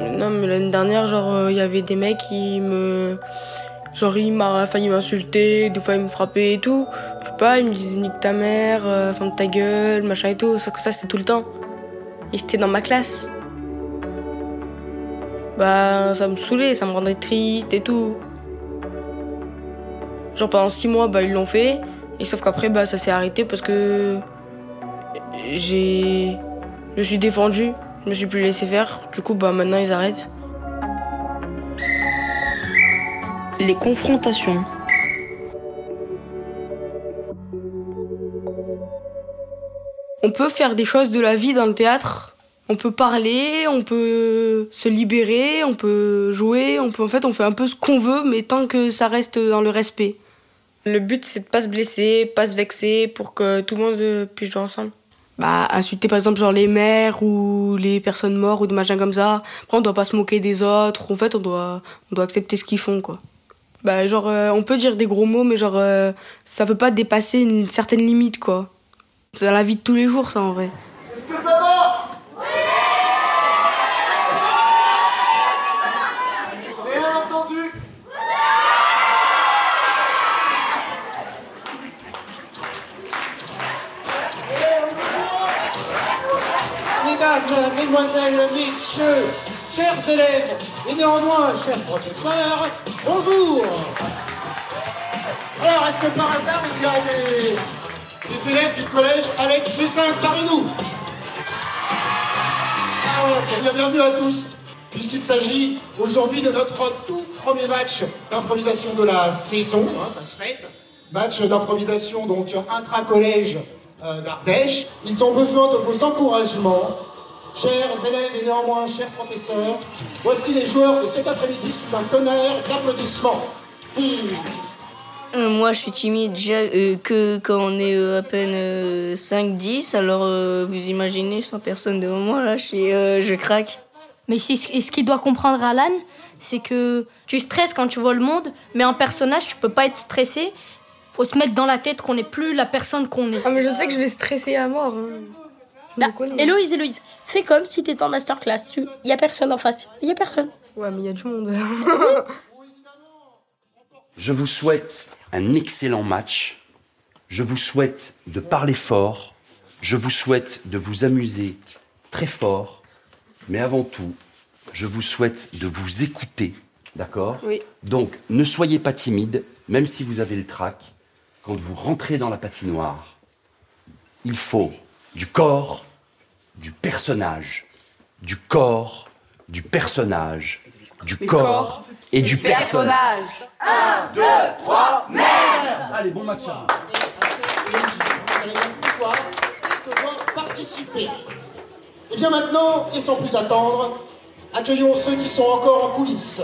Non, mais l'année dernière, genre, il y avait des mecs qui me. Genre, ils m'a failli m'insulter, des fois ils me frappaient et tout. Je sais pas, ils me disaient nique ta mère, euh, ferme ta gueule, machin et tout. Sauf que ça, c'était tout le temps. Et c'était dans ma classe. Bah, ça me saoulait, ça me rendait triste et tout. Genre, pendant six mois, bah, ils l'ont fait. Et sauf qu'après, bah, ça s'est arrêté parce que. J'ai. Je me suis défendu, je me suis plus laissé faire. Du coup, bah, maintenant, ils arrêtent. Les confrontations. On peut faire des choses de la vie dans le théâtre. On peut parler, on peut se libérer, on peut jouer, on peut en fait on fait un peu ce qu'on veut, mais tant que ça reste dans le respect. Le but c'est de pas se blesser, pas se vexer, pour que tout le monde puisse jouer ensemble. Bah insulter par exemple genre les mères ou les personnes mortes ou des machins comme ça. Après on doit pas se moquer des autres. En fait on doit on doit accepter ce qu'ils font quoi. Bah genre euh, on peut dire des gros mots, mais genre euh, ça veut pas dépasser une certaine limite quoi. C'est dans la vie de tous les jours, ça, en vrai. Est-ce que ça va Oui Rien entendu Mesdames, Mesdemoiselles, Messieurs, chers élèves et néanmoins chers professeurs, bonjour Alors, est-ce que par hasard il y a des élèves du collège Alex Messin parmi nous? Ah ouais, ok, bienvenue à tous, puisqu'il s'agit aujourd'hui de notre tout premier match d'improvisation de la saison, hein, ça se fait. Match d'improvisation donc intra-collège euh, d'Ardèche. Ils ont besoin de vos encouragements. Chers élèves et néanmoins chers professeurs, voici les joueurs de cet après-midi sous un tonnerre d'applaudissements. Euh, moi, je suis timide déjà euh, que quand on est euh, à peine 5-10. Alors, vous imaginez, 100 personnes devant moi, là, je, je craque. Mais ce qu'il doit comprendre, Alan, c'est que tu stresses quand tu vois le monde, mais en personnage, tu peux pas être stressé. Faut se mettre dans la tête qu'on n'est plus la personne qu'on est. Ah, mais je sais que je vais stresser à mort. Hein. Bah, Héloïse, Héloïse, fais comme si t'étais en masterclass. Il tu... y a personne en face. Il y a personne. Ouais, mais il y a du monde. je vous souhaite un excellent match. Je vous souhaite de parler fort. Je vous souhaite de vous amuser très fort. Mais avant tout, je vous souhaite de vous écouter. D'accord? Oui. Donc, ne soyez pas timide, même si vous avez le trac. Quand vous rentrez dans la patinoire, il faut du corps, du personnage, du corps, du personnage, du corps, et du personnage. 1, 2, 3, merde Allez, bon match. Vous allez pouvoir participer. Et bien maintenant, et sans plus attendre, accueillons ceux qui sont encore en coulisses.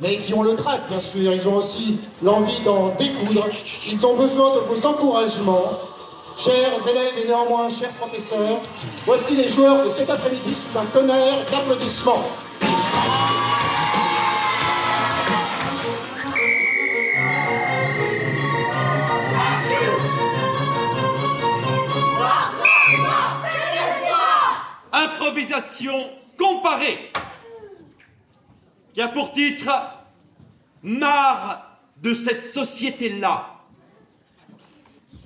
Mais qui ont le trac, bien sûr. Ils ont aussi l'envie d'en découdre. Ils ont besoin de vos encouragements. Chers élèves et néanmoins chers professeurs, voici les joueurs de cet après-midi sous un tonnerre d'applaudissements. improvisation comparée, qui a pour titre Marre de cette société-là.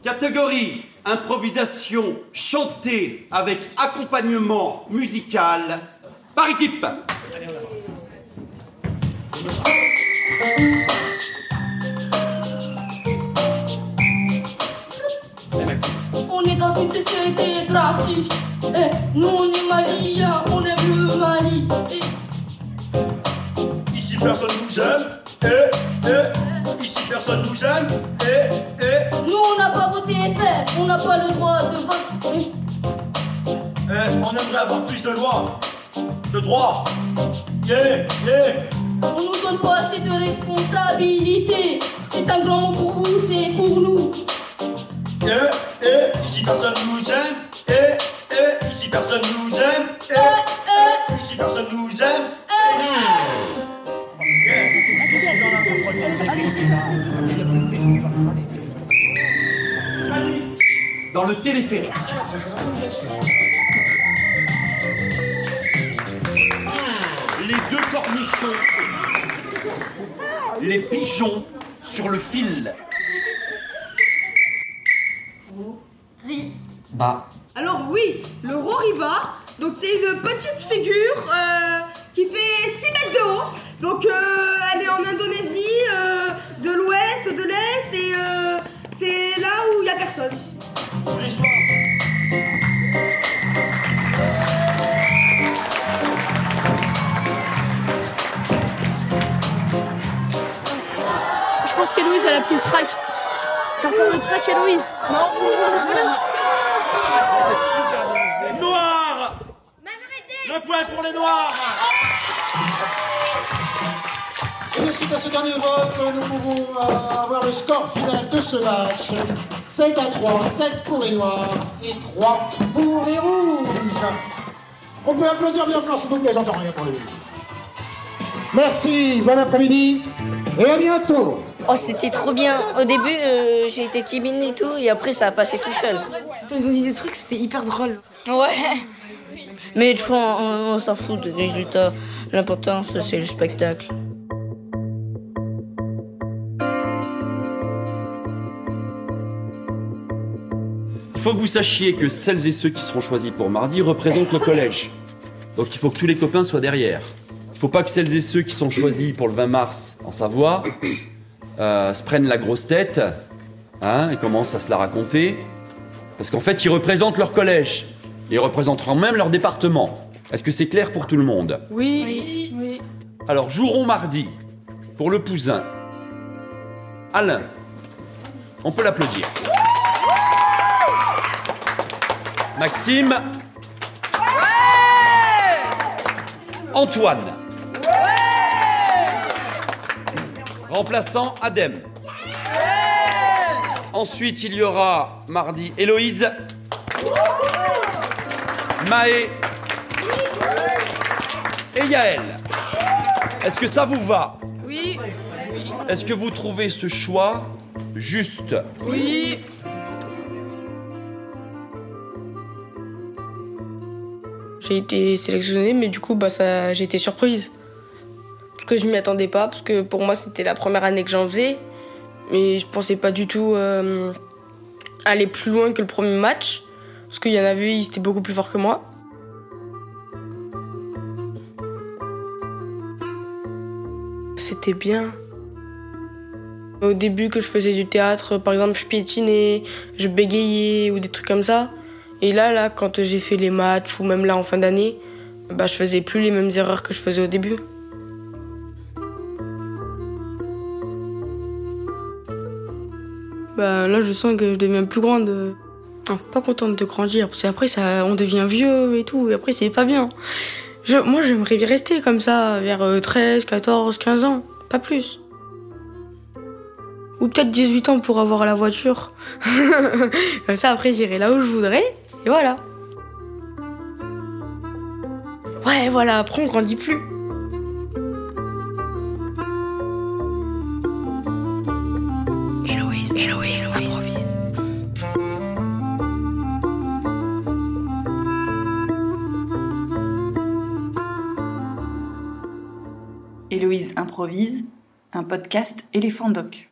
Catégorie improvisation chantée avec accompagnement musical par équipe. On est dans une société raciste. Eh, nous on est Ici personne nous aime. Eh, eh. Nous on n'a pas voté FR, on n'a pas le droit de vote. Eh, on aimerait avoir plus de lois, de droits. Yeah, yeah. On nous donne pas assez de responsabilités. C'est un grand mot pour vous, c'est pour nous. Eh, eh, ici personne Dans le téléphérique. Les deux cornichons. Les pigeons sur le fil. Bah. Alors oui, le Roriba, donc c'est une petite figure euh, qui fait 6 mètres de haut. Donc euh, elle est en Indonésie, euh, de l'ouest, de l'est, et c'est là où il n'y a personne. Je pense qu'Héloïse, elle a plus le trac. Tu as encore le trac, Héloïse. Non. Noir. Un point pour les noirs. Et suite à ce dernier vote, nous pouvons euh, avoir le score final de ce match. 7 à 3, 7 pour les noirs et 3 pour les rouges. On peut applaudir bien fort, s'il vous plaît, j'entends rien pour les rouges. Merci, bon après-midi et à bientôt. Oh, c'était trop bien. Au début, euh, j'ai été timide et tout, et après, ça a passé tout seul. Ils ont dit des trucs, c'était hyper drôle. Ouais. Mais de fois, on, on s'en fout des résultats. L'important, c'est le spectacle. Faut que vous sachiez que celles et ceux qui seront choisis pour mardi représentent le collège. Donc il faut que tous les copains soient derrière. Il ne faut pas que celles et ceux qui sont choisis pour le 20 mars en Savoie euh, se prennent la grosse tête hein, et commencent à se la raconter. Parce qu'en fait, ils représentent leur collège. Ils représenteront même leur département. Est-ce que c'est clair pour tout le monde? Oui. Oui. Alors, joueront mardi pour le Poussin. Alain, on peut l'applaudir. Maxime. Antoine. Remplaçant Adem. Ensuite, il y aura mardi Héloïse. Maë. Et Yaël. Est-ce que ça vous va? Oui. Est-ce que vous trouvez ce choix juste? Oui. J'ai été sélectionnée, mais du coup, bah, j'ai été surprise. Parce que je m'y attendais pas, parce que pour moi, c'était la première année que j'en faisais. Mais je pensais pas du tout euh, aller plus loin que le premier match. Parce qu'il y en avait, ils étaient beaucoup plus forts que moi. C'était bien. Au début que je faisais du théâtre, par exemple, je piétinais, je bégayais ou des trucs comme ça. Et là, là, quand j'ai fait les matchs ou même là en fin d'année, bah, je faisais plus les mêmes erreurs que je faisais au début. Bah, là, je sens que je deviens plus grande. Pas contente de grandir, parce qu'après, on devient vieux et tout, et après, c'est pas bien. Je- moi, j'aimerais rester comme ça, vers euh, 13, 14, 15 ans, pas plus. Ou peut-être 18 ans pour avoir la voiture. comme ça, après, j'irai là où je voudrais, et voilà. Ouais, voilà, après, on grandit plus. Héloïse, Héloïse improvise. Héloïse improvise, un podcast éléphant doc.